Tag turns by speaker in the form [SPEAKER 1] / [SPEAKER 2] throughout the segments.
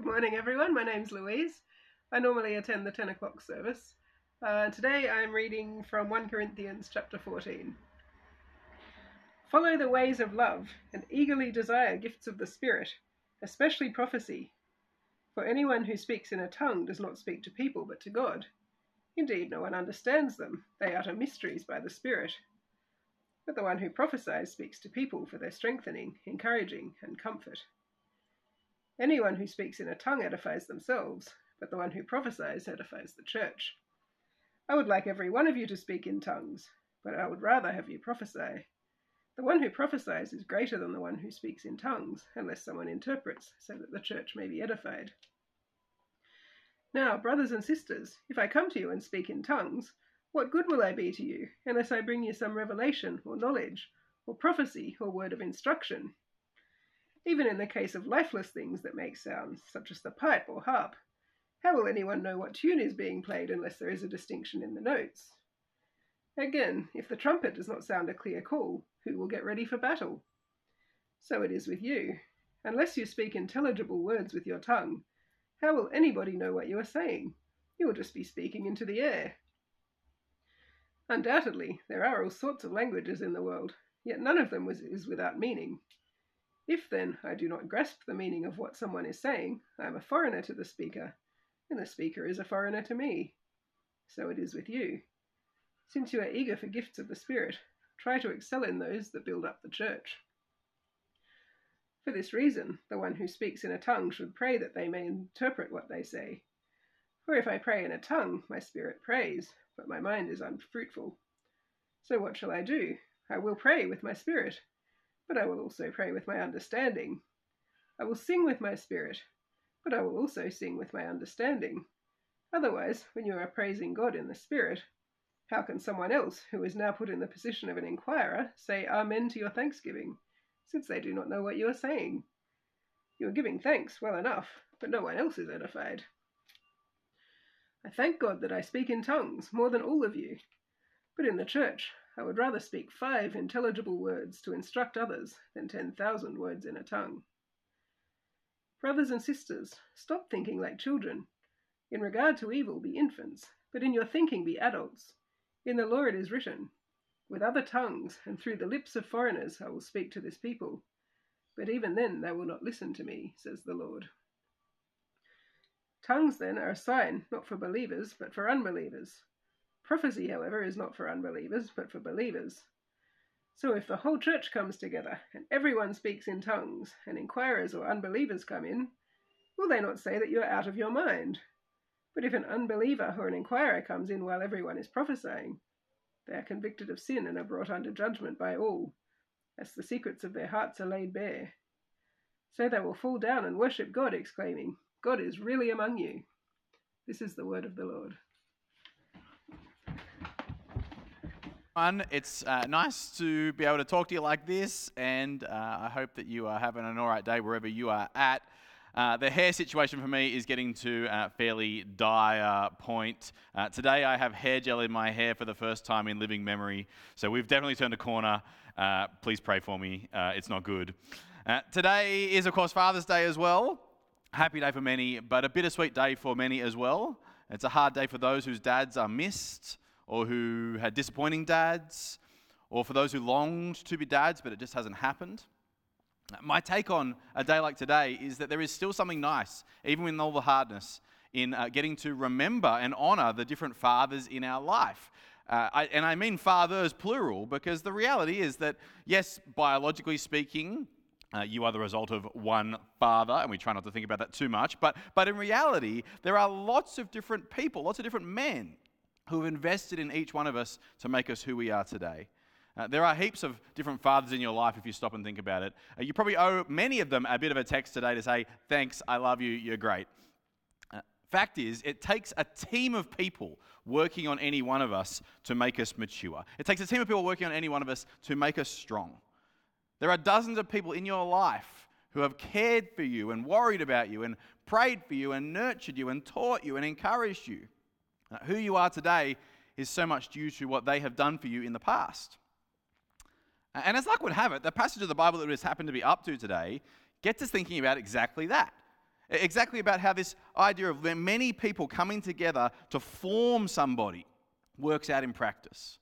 [SPEAKER 1] Good morning, everyone. My name's Louise. I normally attend the 10 o'clock service. Uh, today I'm reading from 1 Corinthians chapter 14. Follow the ways of love and eagerly desire gifts of the Spirit, especially prophecy. For anyone who speaks in a tongue does not speak to people but to God. Indeed, no one understands them. They utter mysteries by the Spirit. But the one who prophesies speaks to people for their strengthening, encouraging, and comfort. Anyone who speaks in a tongue edifies themselves, but the one who prophesies edifies the church. I would like every one of you to speak in tongues, but I would rather have you prophesy. The one who prophesies is greater than the one who speaks in tongues, unless someone interprets, so that the church may be edified. Now, brothers and sisters, if I come to you and speak in tongues, what good will I be to you, unless I bring you some revelation, or knowledge, or prophecy, or word of instruction? Even in the case of lifeless things that make sounds, such as the pipe or harp. How will anyone know what tune is being played unless there is a distinction in the notes? Again, if the trumpet does not sound a clear call, who will get ready for battle? So it is with you. Unless you speak intelligible words with your tongue, how will anybody know what you are saying? You will just be speaking into the air. Undoubtedly, there are all sorts of languages in the world, yet none of them is without meaning. If, then, I do not grasp the meaning of what someone is saying, I am a foreigner to the speaker, and the speaker is a foreigner to me. So it is with you. Since you are eager for gifts of the Spirit, try to excel in those that build up the church. For this reason, the one who speaks in a tongue should pray that they may interpret what they say. For if I pray in a tongue, my spirit prays, but my mind is unfruitful. So what shall I do? I will pray with my spirit but I will also pray with my understanding. I will sing with my spirit, but I will also sing with my understanding. Otherwise, when you are praising God in the spirit, how can someone else, who is now put in the position of an inquirer, say Amen to your thanksgiving, since they do not know what you are saying? You are giving thanks well enough, but no one else is edified. I thank God that I speak in tongues more than all of you, but in the church I would rather speak five intelligible words to instruct others than ten thousand words in a tongue. Brothers and sisters, stop thinking like children. In regard to evil, be infants, but in your thinking be adults. In the law it is written, With other tongues and through the lips of foreigners I will speak to this people. But even then they will not listen to me, says the Lord. Tongues, then, are a sign not for believers, but for unbelievers. Prophecy, however, is not for unbelievers, but for believers. So if the whole church comes together, and everyone speaks in tongues, and inquirers or unbelievers come in, will they not say that you are out of your mind? But if an unbeliever or an inquirer comes in while everyone is prophesying, they are convicted of sin and are brought under judgment by all, as the secrets of their hearts are laid bare. So they will fall down and worship God, exclaiming, God is really among you. This is the word of the Lord.
[SPEAKER 2] Fun. It's uh, nice to be able to talk to you like this, and uh, I hope that you are having an all right day wherever you are at. Uh, the hair situation for me is getting to a fairly dire point. Uh, today I have hair gel in my hair for the first time in living memory, so we've definitely turned a corner. Uh, please pray for me. Uh, it's not good. today is, of course, Father's Day as well. Happy day for many, but a bittersweet day for many as well. It's a hard day for those whose dads are missed or who had disappointing dads, or for those who longed to be dads but it just hasn't happened. My take on a day like today is that there is still something nice, even with all the hardness, in uh, getting to remember and honor the different fathers in our life. Uh, I, and I mean fathers plural because the reality is that, yes, biologically speaking, uh, you are the result of one father, and we try not to think about that too much. But, but in reality, there are lots of different people, lots of different men who have invested in each one of us to make us who we are today. Uh, there are heaps of different fathers in your life if you stop and think about it. Uh, you probably owe many of them a bit of a text today to say, Thanks, I love you, you're great. Uh, fact is, it takes a team of people working on any one of us to make us mature. It takes a team of people working on any one of us to make us strong. There are dozens of people in your life who have cared for you and worried about you and prayed for you and nurtured you and taught you and encouraged you. Uh, who you are today is so much due to what they have done for you in the past. And as luck would have it, the passage of the Bible that we just happened to be up to today gets us thinking about exactly that. Exactly about how this idea of many people coming together to form somebody works out in practice.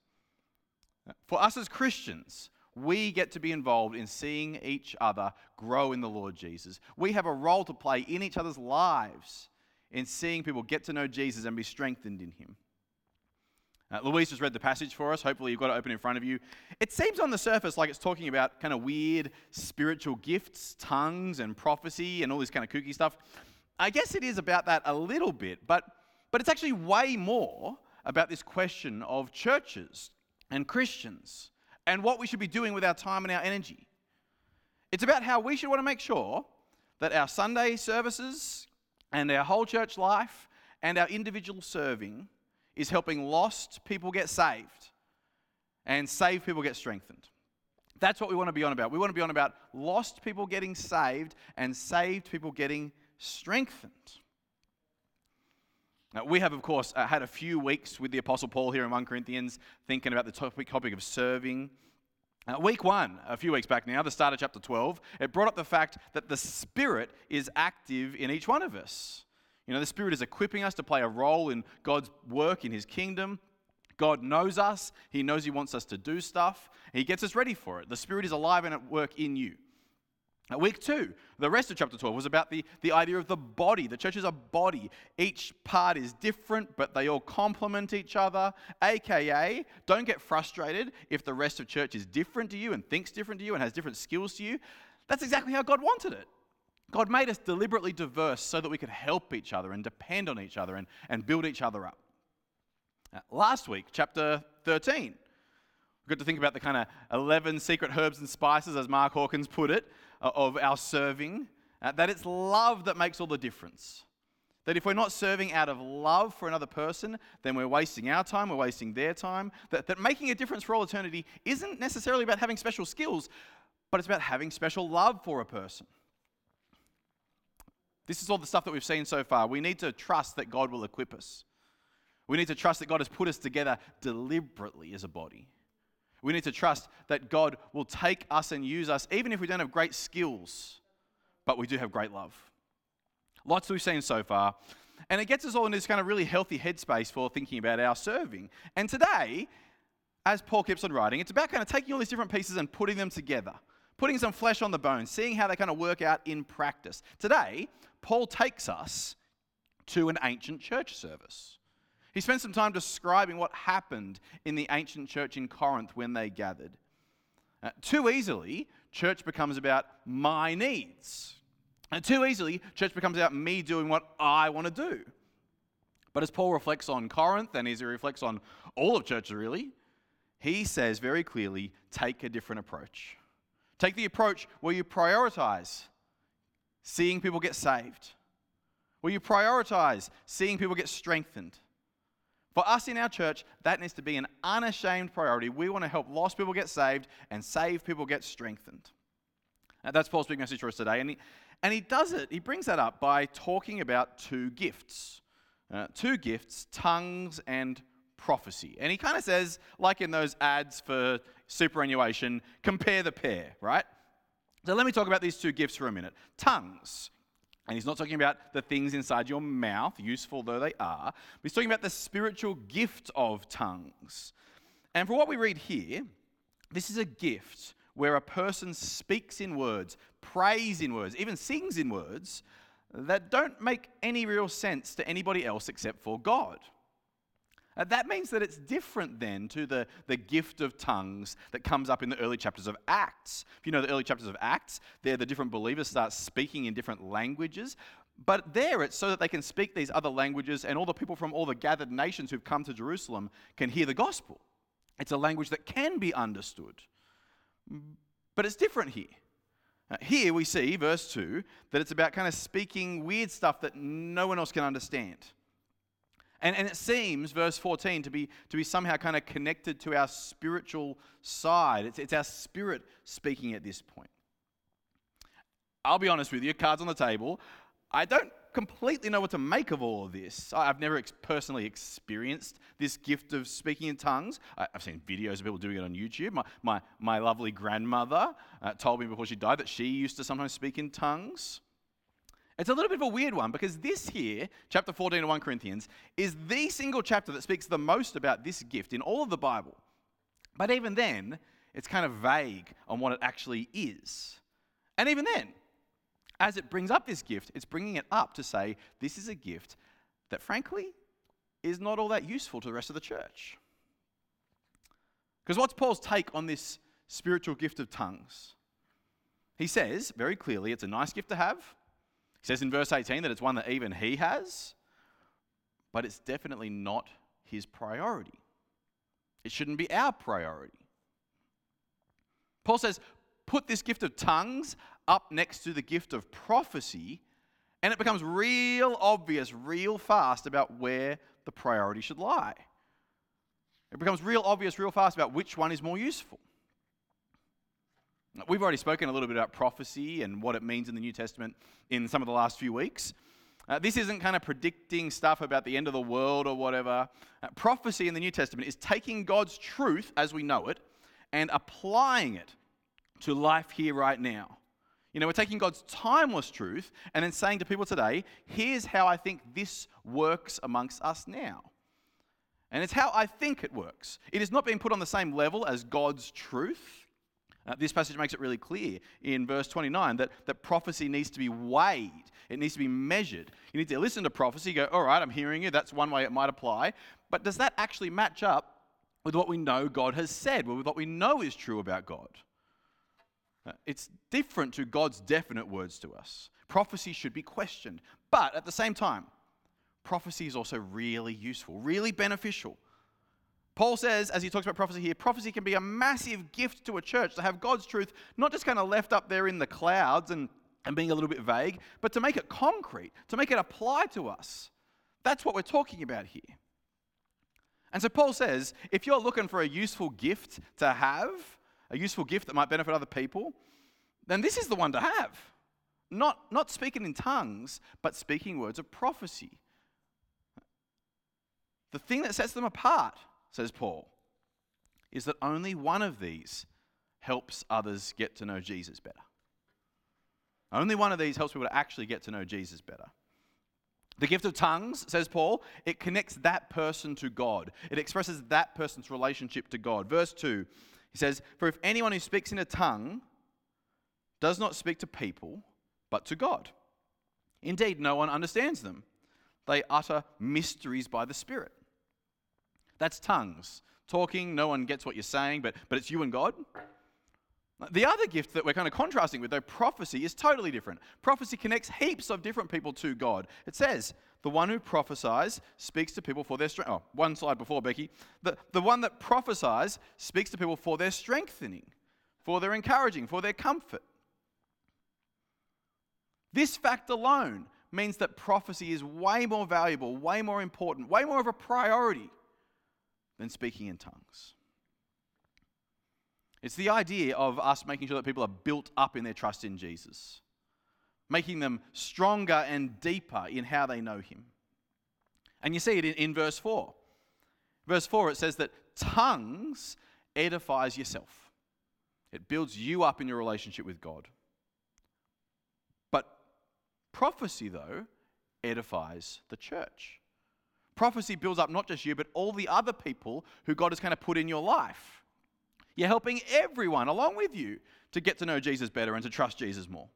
[SPEAKER 2] For us as Christians, we get to be involved in seeing each other grow in the Lord Jesus. We have a role to play in each other's lives in seeing people get to know Jesus and be strengthened in Him. Uh, Louise just read the passage for us. Hopefully, you've got it open in front of you. It seems on the surface like it's talking about kind of weird spiritual gifts, tongues, and prophecy, and all this kind of kooky stuff. I guess it is about that a little bit, but, but it's actually way more about this question of churches and Christians and what we should be doing with our time and our energy. It's about how we should want to make sure that our Sunday services and our whole church life and our individual serving is helping lost people get saved and saved people get strengthened. That's what we want to be on about. We want to be on about lost people getting saved and saved people getting strengthened. Now, we have, of course, uh, had a few weeks with the Apostle Paul here in 1 Corinthians thinking about the topic, topic of serving. Uh, week one, a few weeks back now, the start of chapter 12, it brought up the fact that the Spirit is active in each one of us. You know, the Spirit is equipping us to play a role in God's work in His kingdom. God knows us. He knows He wants us to do stuff. He gets us ready for it. The Spirit is alive and at work in you. Week two, the rest of chapter 12 was about the, the idea of the body. The church is a body. Each part is different, but they all complement each other. AKA, don't get frustrated if the rest of church is different to you and thinks different to you and has different skills to you. That's exactly how God wanted it. God made us deliberately diverse so that we could help each other and depend on each other and, and build each other up. Uh, last week, chapter 13, we got to think about the kind of 11 secret herbs and spices, as Mark Hawkins put it, of our serving. Uh, that it's love that makes all the difference. That if we're not serving out of love for another person, then we're wasting our time, we're wasting their time. That, that making a difference for all eternity isn't necessarily about having special skills, but it's about having special love for a person. This is all the stuff that we've seen so far. We need to trust that God will equip us. We need to trust that God has put us together deliberately as a body. We need to trust that God will take us and use us, even if we don't have great skills, but we do have great love. Lots we've seen so far. And it gets us all in this kind of really healthy headspace for thinking about our serving. And today, as Paul keeps on writing, it's about kind of taking all these different pieces and putting them together putting some flesh on the bone, seeing how they kind of work out in practice. Today, Paul takes us to an ancient church service. He spends some time describing what happened in the ancient church in Corinth when they gathered. Uh, too easily, church becomes about my needs. And too easily, church becomes about me doing what I want to do. But as Paul reflects on Corinth and as he reflects on all of church, really, he says very clearly take a different approach. Take the approach where you prioritize seeing people get saved, where you prioritize seeing people get strengthened. For us in our church, that needs to be an unashamed priority. We want to help lost people get saved and save people get strengthened. And that's Paul's big message for us today. And he, and he does it, he brings that up by talking about two gifts. Uh, two gifts, tongues and prophecy. And he kind of says, like in those ads for superannuation, compare the pair, right? So let me talk about these two gifts for a minute. Tongues. And he's not talking about the things inside your mouth, useful though they are. He's talking about the spiritual gift of tongues. And for what we read here, this is a gift where a person speaks in words, prays in words, even sings in words that don't make any real sense to anybody else except for God. Uh, that means that it's different then to the, the gift of tongues that comes up in the early chapters of Acts. If you know the early chapters of Acts, there the different believers start speaking in different languages. But there it's so that they can speak these other languages and all the people from all the gathered nations who've come to Jerusalem can hear the gospel. It's a language that can be understood. But it's different here. Uh, here we see, verse 2, that it's about kind of speaking weird stuff that no one else can understand. And, and it seems, verse 14, to be, to be somehow kind of connected to our spiritual side. It's, it's our spirit speaking at this point. I'll be honest with you, cards on the table. I don't completely know what to make of all of this. I've never ex- personally experienced this gift of speaking in tongues. I, have seen videos of people doing it on YouTube. My, my, my lovely grandmother uh, told me before she died that she used to sometimes speak in tongues. It's a little bit of a weird one because this here, chapter 14 of 1 Corinthians, is the single chapter that speaks the most about this gift in all of the Bible. But even then, it's kind of vague on what it actually is. And even then, as it brings up this gift, it's bringing it up to say this is a gift that, frankly, is not all that useful to the rest of the church. Because what's Paul's take on this spiritual gift of tongues? He says very clearly it's a nice gift to have. He says in verse 18 that it's one that even he has, but it's definitely not his priority. It shouldn't be our priority. Paul says, put this gift of tongues up next to the gift of prophecy, and it becomes real obvious, real fast about where the priority should lie. It becomes real obvious, real fast about which one is more useful. We've already spoken a little bit about prophecy and what it means in the New Testament in some of the last few weeks. Uh, this isn't kind of predicting stuff about the end of the world or whatever. Uh, prophecy in the New Testament is taking God's truth as we know it and applying it to life here right now. You know, we're taking God's timeless truth and then saying to people today, here's how I think this works amongst us now. And it's how I think it works. It is not being put on the same level as God's truth. Uh, this passage makes it really clear in verse 29 that, that prophecy needs to be weighed, it needs to be measured. You need to listen to prophecy, go, all right, I'm hearing you, that's one way it might apply. But does that actually match up with what we know God has said, with what we know is true about God? Uh, it's different to God's definite words to us. Prophecy should be questioned. But at the same time, prophecy is also really useful, really beneficial. Paul says, as he talks about prophecy here, prophecy can be a massive gift to a church to have God's truth not just kind of left up there in the clouds and, and being a little bit vague, but to make it concrete, to make it apply to us. That's what we're talking about here. And so Paul says, if you're looking for a useful gift to have, a useful gift that might benefit other people, then this is the one to have. Not, not speaking in tongues, but speaking words of prophecy. The thing that sets them apart says Paul, is that only one of these helps others get to know Jesus better. Only one of these helps people to actually get to know Jesus better. The gift of tongues, says Paul, it connects that person to God. It expresses that person's relationship to God. Verse 2, he says, For if anyone who speaks in a tongue does not speak to people, but to God. Indeed, no one understands them. They utter mysteries by the Spirit. That's tongues. Talking, no one gets what you're saying, but, but it's you and God. The other gift that we're kind of contrasting with, though, prophecy is totally different. Prophecy connects heaps of different people to God. It says, the one who prophesies speaks to people for their strength. Oh, one slide before, Becky. The, the one that prophesies speaks to people for their strengthening, for their encouraging, for their comfort. This fact alone means that prophecy is way more valuable, way more important, way more of a priority than speaking in tongues. It's the idea of us making sure that people are built up in their trust in Jesus, making them stronger and deeper in how they know Him. And you see it in, in verse 4. Verse 4, it says that tongues edifies yourself, it builds you up in your relationship with God. But prophecy, though, edifies the church. Prophecy builds up not just you, but all the other people who God has kind of put in your life. You're helping everyone along with you to get to know Jesus better and to trust Jesus more.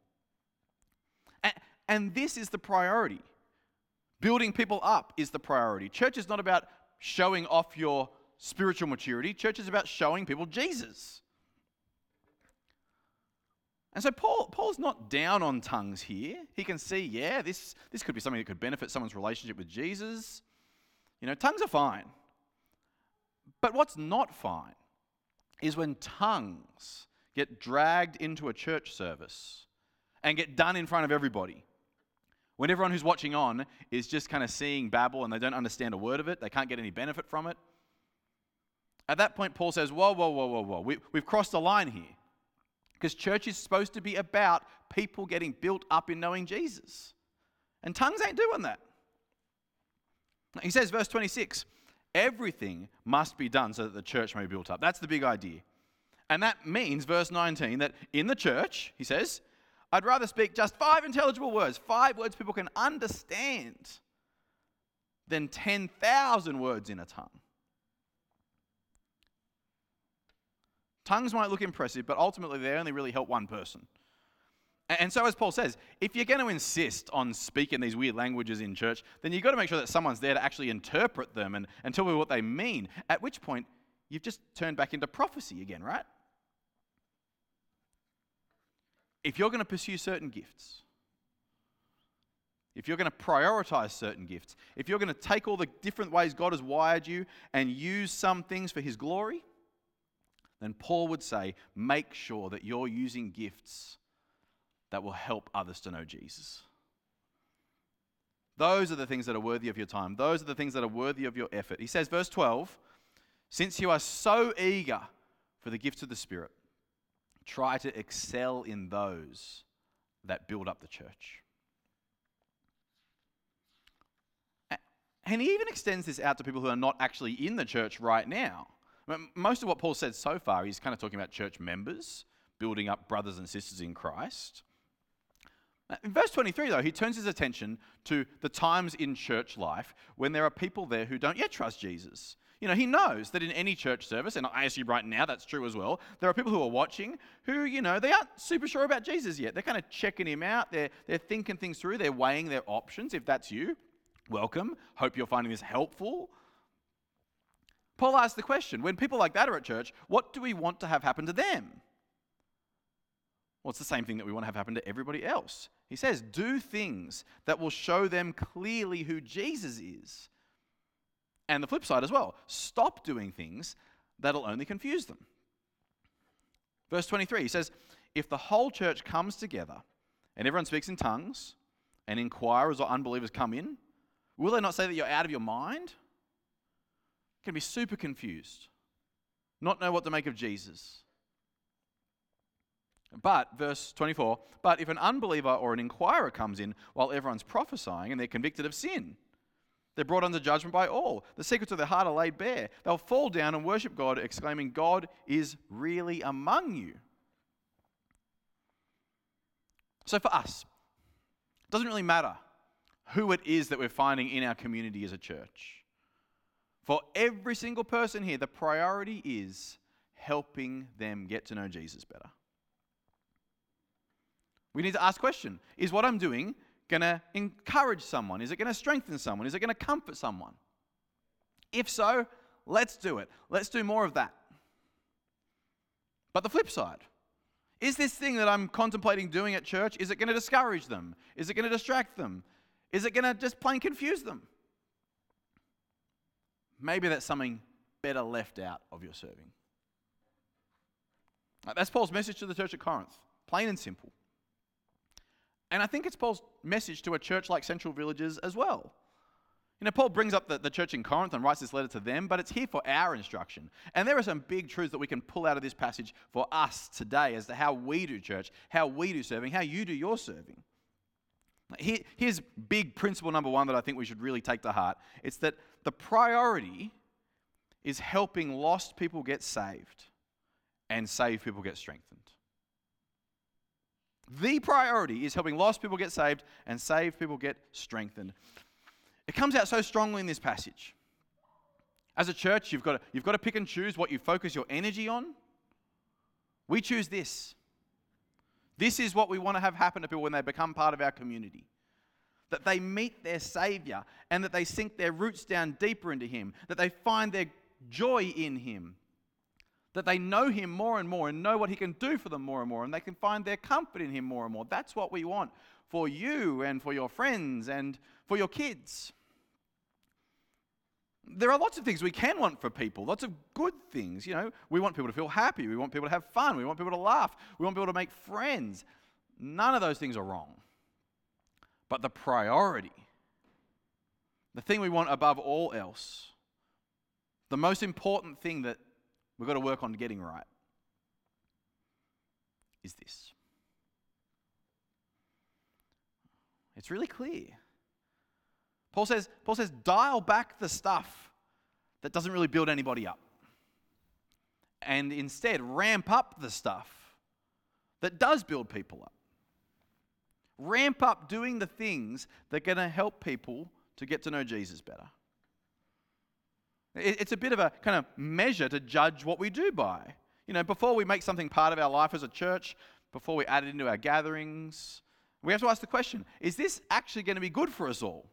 [SPEAKER 2] And, and this is the priority. Building people up is the priority. Church is not about showing off your spiritual maturity, church is about showing people Jesus. And so Paul, Paul's not down on tongues here. He can see, yeah, this, this could be something that could benefit someone's relationship with Jesus. You know, tongues are fine. But what's not fine is when tongues get dragged into a church service and get done in front of everybody. When everyone who's watching on is just kind of seeing babble and they don't understand a word of it, they can't get any benefit from it. At that point, Paul says, Whoa, whoa, whoa, whoa, whoa. We, we've crossed a line here. Because church is supposed to be about people getting built up in knowing Jesus. And tongues ain't doing that. He says, verse 26, everything must be done so that the church may be built up. That's the big idea. And that means, verse 19, that in the church, he says, I'd rather speak just five intelligible words, five words people can understand, than 10,000 words in a tongue. Tongues might look impressive, but ultimately they only really help one person. And so, as Paul says, if you're going to insist on speaking these weird languages in church, then you've got to make sure that someone's there to actually interpret them and, and tell me what they mean. At which point, you've just turned back into prophecy again, right? If you're going to pursue certain gifts, if you're going to prioritize certain gifts, if you're going to take all the different ways God has wired you and use some things for His glory, then Paul would say, make sure that you're using gifts that will help others to know Jesus. Those are the things that are worthy of your time. Those are the things that are worthy of your effort. He says, verse 12, since you are so eager for the gifts of the Spirit, try to excel in those that build up the church. And he even extends this out to people who are not actually in the church right now. Most of what Paul said so far, he's kind of talking about church members, building up brothers and sisters in Christ. In verse 23, though, he turns his attention to the times in church life when there are people there who don't yet trust Jesus. You know, he knows that in any church service, and I assume right now that's true as well, there are people who are watching who, you know, they aren't super sure about Jesus yet. They're kind of checking him out, they're, they're thinking things through, they're weighing their options. If that's you, welcome. Hope you're finding this helpful. Paul asks the question when people like that are at church, what do we want to have happen to them? Well, it's the same thing that we want to have happen to everybody else. He says, do things that will show them clearly who Jesus is. And the flip side as well, stop doing things that'll only confuse them. Verse 23, he says, If the whole church comes together and everyone speaks in tongues, and inquirers or unbelievers come in, will they not say that you're out of your mind? Can be super confused, not know what to make of Jesus. But, verse 24, but if an unbeliever or an inquirer comes in while everyone's prophesying and they're convicted of sin, they're brought under judgment by all. The secrets of their heart are laid bare. They'll fall down and worship God, exclaiming, God is really among you. So, for us, it doesn't really matter who it is that we're finding in our community as a church. For every single person here, the priority is helping them get to know Jesus better. We need to ask question, is what I'm doing going to encourage someone? Is it going to strengthen someone? Is it going to comfort someone? If so, let's do it. Let's do more of that. But the flip side, is this thing that I'm contemplating doing at church, is it going to discourage them? Is it going to distract them? Is it going to just plain confuse them? Maybe that's something better left out of your serving. That's Paul's message to the church at Corinth, plain and simple. And I think it's Paul's message to a church like Central Villages as well. You know, Paul brings up the, the church in Corinth and writes this letter to them, but it's here for our instruction. And there are some big truths that we can pull out of this passage for us today as to how we do church, how we do serving, how you do your serving. Here, here's big principle number one that I think we should really take to heart it's that the priority is helping lost people get saved and saved people get strengthened. The priority is helping lost people get saved and saved people get strengthened. It comes out so strongly in this passage. As a church, you've got, to, you've got to pick and choose what you focus your energy on. We choose this. This is what we want to have happen to people when they become part of our community. That they meet their Savior and that they sink their roots down deeper into Him, that they find their joy in Him, that they know Him more and more and know what He can do for them more and more, and they can find their comfort in Him more and more. That's what we want for you and for your friends and for your kids. There are lots of things we can want for people, lots of good things. You know, we want people to feel happy, we want people to have fun, we want people to laugh, we want people to make friends. None of those things are wrong. But the priority, the thing we want above all else, the most important thing that we've got to work on getting right is this. It's really clear. Paul says, Paul says, dial back the stuff that doesn't really build anybody up. And instead, ramp up the stuff that does build people up. Ramp up doing the things that are going to help people to get to know Jesus better. It's a bit of a kind of measure to judge what we do by. You know, before we make something part of our life as a church, before we add it into our gatherings, we have to ask the question is this actually going to be good for us all?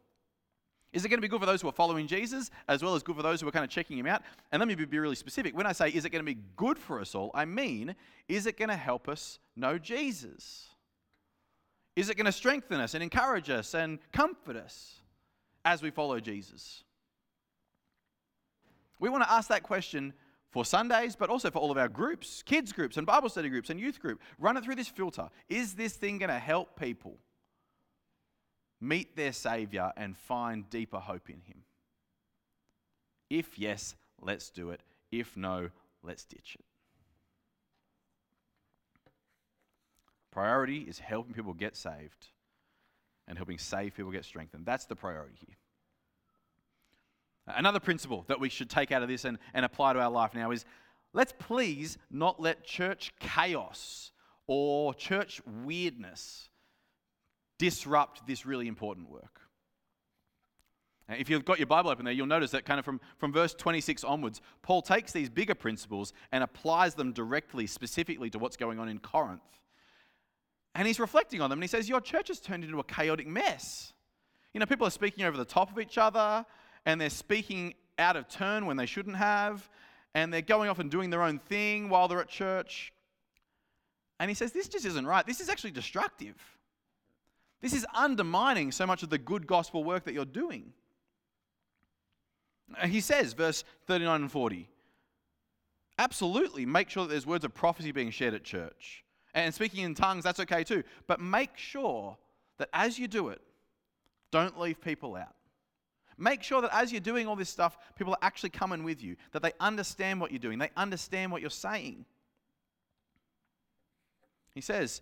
[SPEAKER 2] Is it going to be good for those who are following Jesus as well as good for those who are kind of checking him out? And let me be really specific. When I say, is it going to be good for us all, I mean, is it going to help us know Jesus? Is it going to strengthen us and encourage us and comfort us as we follow Jesus? We want to ask that question for Sundays, but also for all of our groups, kids groups and Bible study groups and youth group. Run it through this filter. Is this thing going to help people meet their Savior and find deeper hope in Him? If yes, let's do it. If no, let's ditch it. Priority is helping people get saved and helping save people get strengthened. That's the priority here. Another principle that we should take out of this and, and apply to our life now is let's please not let church chaos or church weirdness disrupt this really important work. If you've got your Bible open there, you'll notice that kind of from, from verse 26 onwards, Paul takes these bigger principles and applies them directly, specifically to what's going on in Corinth. And he's reflecting on them and he says, Your church has turned into a chaotic mess. You know, people are speaking over the top of each other and they're speaking out of turn when they shouldn't have, and they're going off and doing their own thing while they're at church. And he says, This just isn't right. This is actually destructive. This is undermining so much of the good gospel work that you're doing. Uh, he says, verse 39 and 40, absolutely make sure that there's words of prophecy being shared at church. And speaking in tongues, that's okay too. But make sure that as you do it, don't leave people out. Make sure that as you're doing all this stuff, people are actually coming with you, that they understand what you're doing, they understand what you're saying. He says,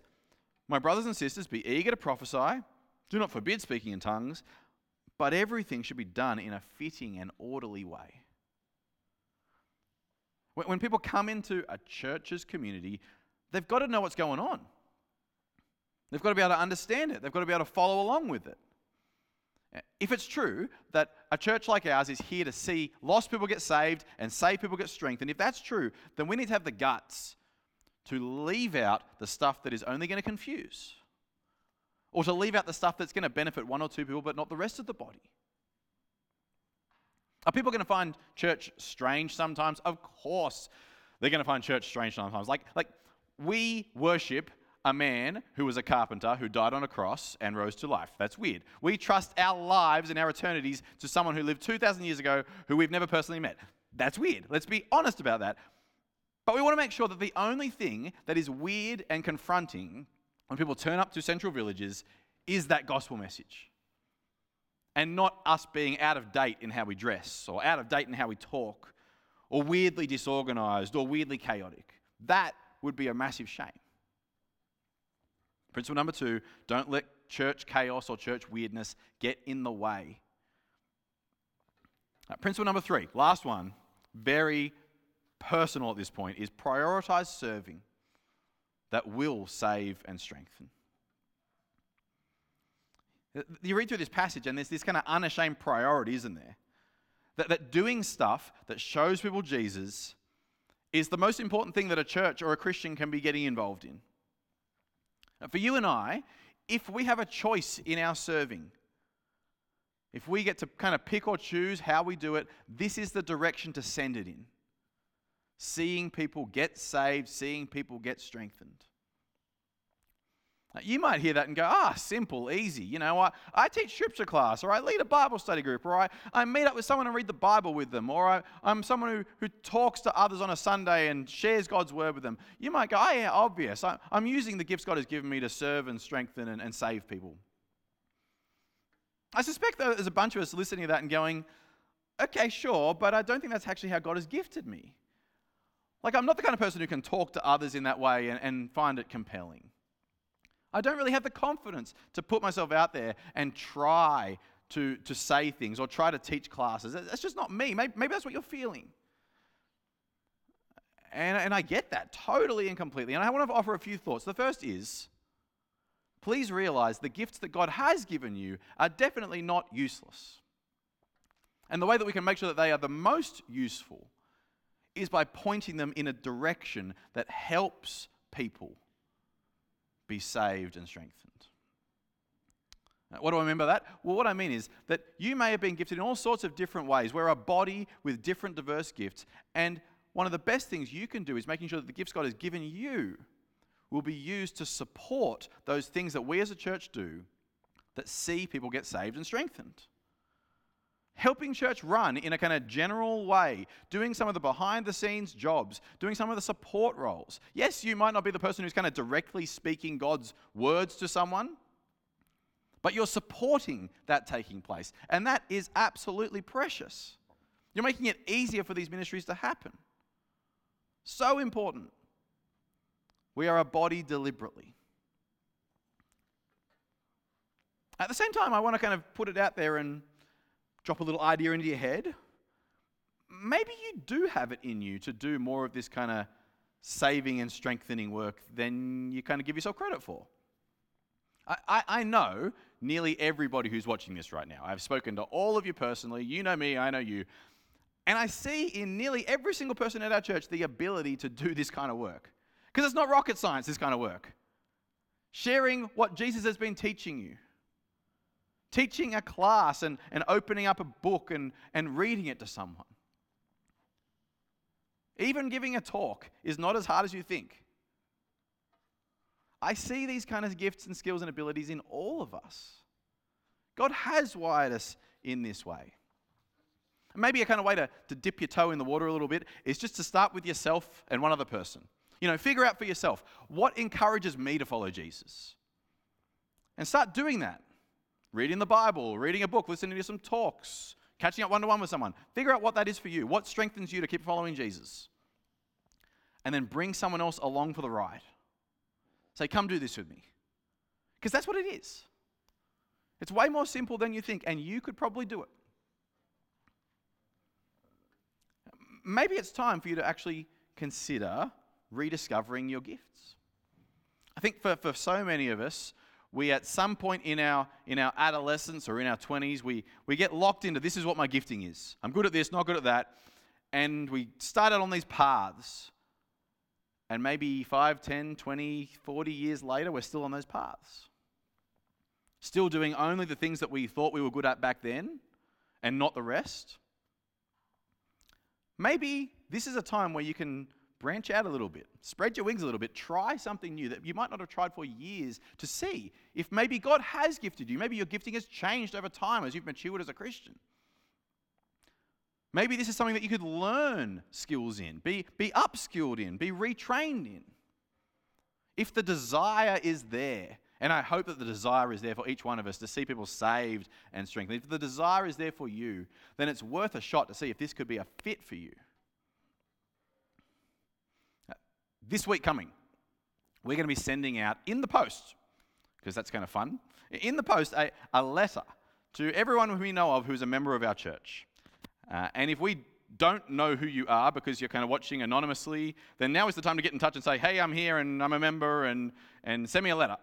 [SPEAKER 2] My brothers and sisters, be eager to prophesy. Do not forbid speaking in tongues, but everything should be done in a fitting and orderly way. When people come into a church's community, they've got to know what's going on. They've got to be able to understand it. They've got to be able to follow along with it. If it's true that a church like ours is here to see lost people get saved and saved people get strengthened, if that's true, then we need to have the guts to leave out the stuff that is only going to confuse, or to leave out the stuff that's going to benefit one or two people but not the rest of the body. Are people going to find church strange sometimes? Of course, they're going to find church strange sometimes. Like, like we worship a man who was a carpenter who died on a cross and rose to life. That's weird. We trust our lives and our eternities to someone who lived 2,000 years ago who we've never personally met. That's weird. Let's be honest about that. But we want to make sure that the only thing that is weird and confronting when people turn up to central villages is that gospel message. And not us being out of date in how we dress, or out of date in how we talk, or weirdly disorganized, or weirdly chaotic. That would be a massive shame. Principle number two don't let church chaos or church weirdness get in the way. Principle number three, last one, very personal at this point, is prioritize serving that will save and strengthen. You read through this passage, and there's this kind of unashamed priority, isn't there? That, that doing stuff that shows people Jesus is the most important thing that a church or a Christian can be getting involved in. Now, for you and I, if we have a choice in our serving, if we get to kind of pick or choose how we do it, this is the direction to send it in. Seeing people get saved, seeing people get strengthened. You might hear that and go, ah, simple, easy. You know, I, I teach scripture class, or I lead a Bible study group, or I, I meet up with someone and read the Bible with them, or I, I'm someone who, who talks to others on a Sunday and shares God's word with them. You might go, oh, yeah, obvious. I, I'm using the gifts God has given me to serve and strengthen and, and save people. I suspect that there's a bunch of us listening to that and going, okay, sure, but I don't think that's actually how God has gifted me. Like, I'm not the kind of person who can talk to others in that way and, and find it compelling. I don't really have the confidence to put myself out there and try to, to say things or try to teach classes. That's just not me. Maybe, maybe that's what you're feeling. And, and I get that totally and completely. And I want to offer a few thoughts. The first is please realize the gifts that God has given you are definitely not useless. And the way that we can make sure that they are the most useful is by pointing them in a direction that helps people be saved and strengthened. What do I mean by that? Well, what I mean is that you may have been gifted in all sorts of different ways. We're a body with different diverse gifts. And one of the best things you can do is making sure that the gifts God has given you will be used to support those things that we as a church do that see people get saved and strengthened. Helping church run in a kind of general way, doing some of the behind the scenes jobs, doing some of the support roles. Yes, you might not be the person who's kind of directly speaking God's words to someone, but you're supporting that taking place. And that is absolutely precious. You're making it easier for these ministries to happen. So important. We are a body deliberately. At the same time, I want to kind of put it out there and drop a little idea into your head. Maybe you do have it in you to do more of this kind of saving and strengthening work than you kind of give yourself credit for. I, I, I, know nearly everybody who's watching this right now. I've spoken to all of you personally. You know me, I know you. And I see in nearly every single person at our church the ability to do this kind of work. Because it's not rocket science, this kind of work. Sharing what Jesus has been teaching you. Teaching a class and, and opening up a book and, and reading it to someone. Even giving a talk is not as hard as you think. I see these kind of gifts and skills and abilities in all of us. God has wired us in this way. Maybe a kind of way to, to dip your toe in the water a little bit is just to start with yourself and one other person. You know, figure out for yourself what encourages me to follow Jesus. And start doing that. Reading the Bible, reading a book, listening to some talks, catching up one to one with someone. Figure out what that is for you. What strengthens you to keep following Jesus? And then bring someone else along for the ride. Say, come do this with me. Because that's what it is. It's way more simple than you think, and you could probably do it. Maybe it's time for you to actually consider rediscovering your gifts. I think for, for so many of us, we at some point in our in our adolescence or in our 20s we we get locked into this is what my gifting is. I'm good at this not good at that. And we start out on these paths. And maybe 5 10 20 40 years later we're still on those paths. Still doing only the things that we thought we were good at back then and not the rest. Maybe this is a time where you can branch out a little bit, spread your wings a little bit, try something new that you might not have tried for years to see if maybe God has gifted you. Maybe your gifting has changed over time as you've matured as a Christian. Maybe this is something that you could learn skills in, be, be upskilled in, be retrained in. If the desire is there, and I hope that the desire is there for each one of us to see people saved and strengthened. If the desire is there for you, then it's worth a shot to see if this could be a fit for you. This week coming, we're going to be sending out in the post, because that's kind of fun, in the post, a, a letter to everyone who we know of who's a member of our church. Uh, and if we don't know who you are because you're kind of watching anonymously, then now is the time to get in touch and say, hey, I'm here and I'm a member, and, and send me a letter.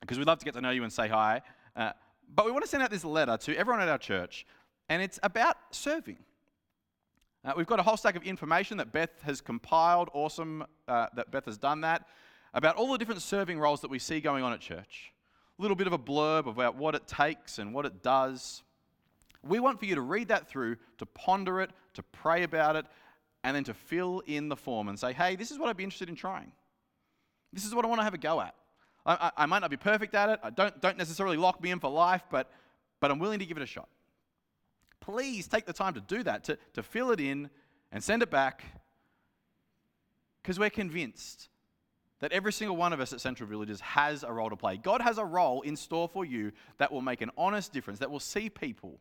[SPEAKER 2] Because we'd love to get to know you and say hi. Uh, but we want to send out this letter to everyone at our church, and it's about serving. Uh, we've got a whole stack of information that Beth has compiled. Awesome uh, that Beth has done that. About all the different serving roles that we see going on at church. A little bit of a blurb about what it takes and what it does. We want for you to read that through, to ponder it, to pray about it, and then to fill in the form and say, hey, this is what I'd be interested in trying. This is what I want to have a go at. I, I, I might not be perfect at it. I don't, don't necessarily lock me in for life, but, but I'm willing to give it a shot please take the time to do that, to, to fill it in and send it back, because we're convinced that every single one of us at Central Villages has a role to play. God has a role in store for you that will make an honest difference, that will see people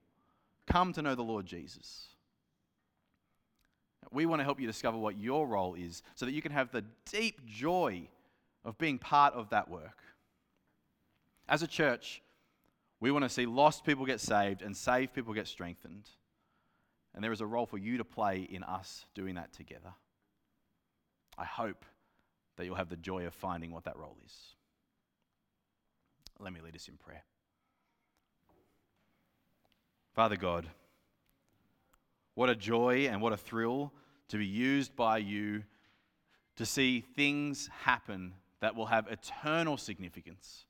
[SPEAKER 2] come to know the Lord Jesus. We want to help you discover what your role is so that you can have the deep joy of being part of that work. As a church, we want to see lost people get saved and saved people get strengthened. And there is a role for you to play in us doing that together. I hope that you'll have the joy of finding what that role is. Let me lead us in prayer. Father God, what a joy and what a thrill to be used by you to see things happen that will have eternal significance.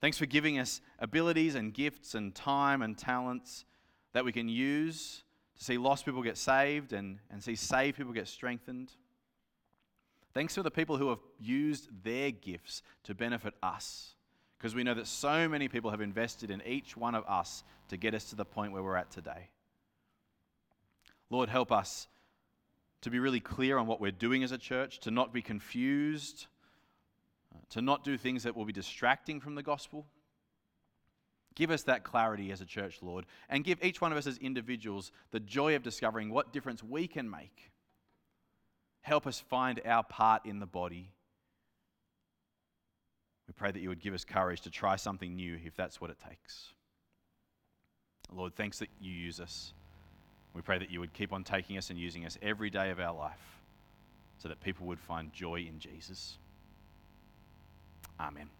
[SPEAKER 2] Thanks for giving us abilities and gifts and time and talents that we can use to see lost people get saved and, and see saved people get strengthened. Thanks for the people who have used their gifts to benefit us, because we know that so many people have invested in each one of us to get us to the point where we're at today. Lord, help us to be really clear on what we're doing as a church, to not be confused, to not do things that will be distracting from the gospel. Give us that clarity as a church, Lord, and give each one of us as individuals the joy of discovering what difference we can make. Help us find our part in the body. We pray that you would give us courage to try something new if that's what it takes. Lord, thanks that you use us. We pray that you would keep on taking us and using us every day of our life so that people would find joy in Jesus. Amen.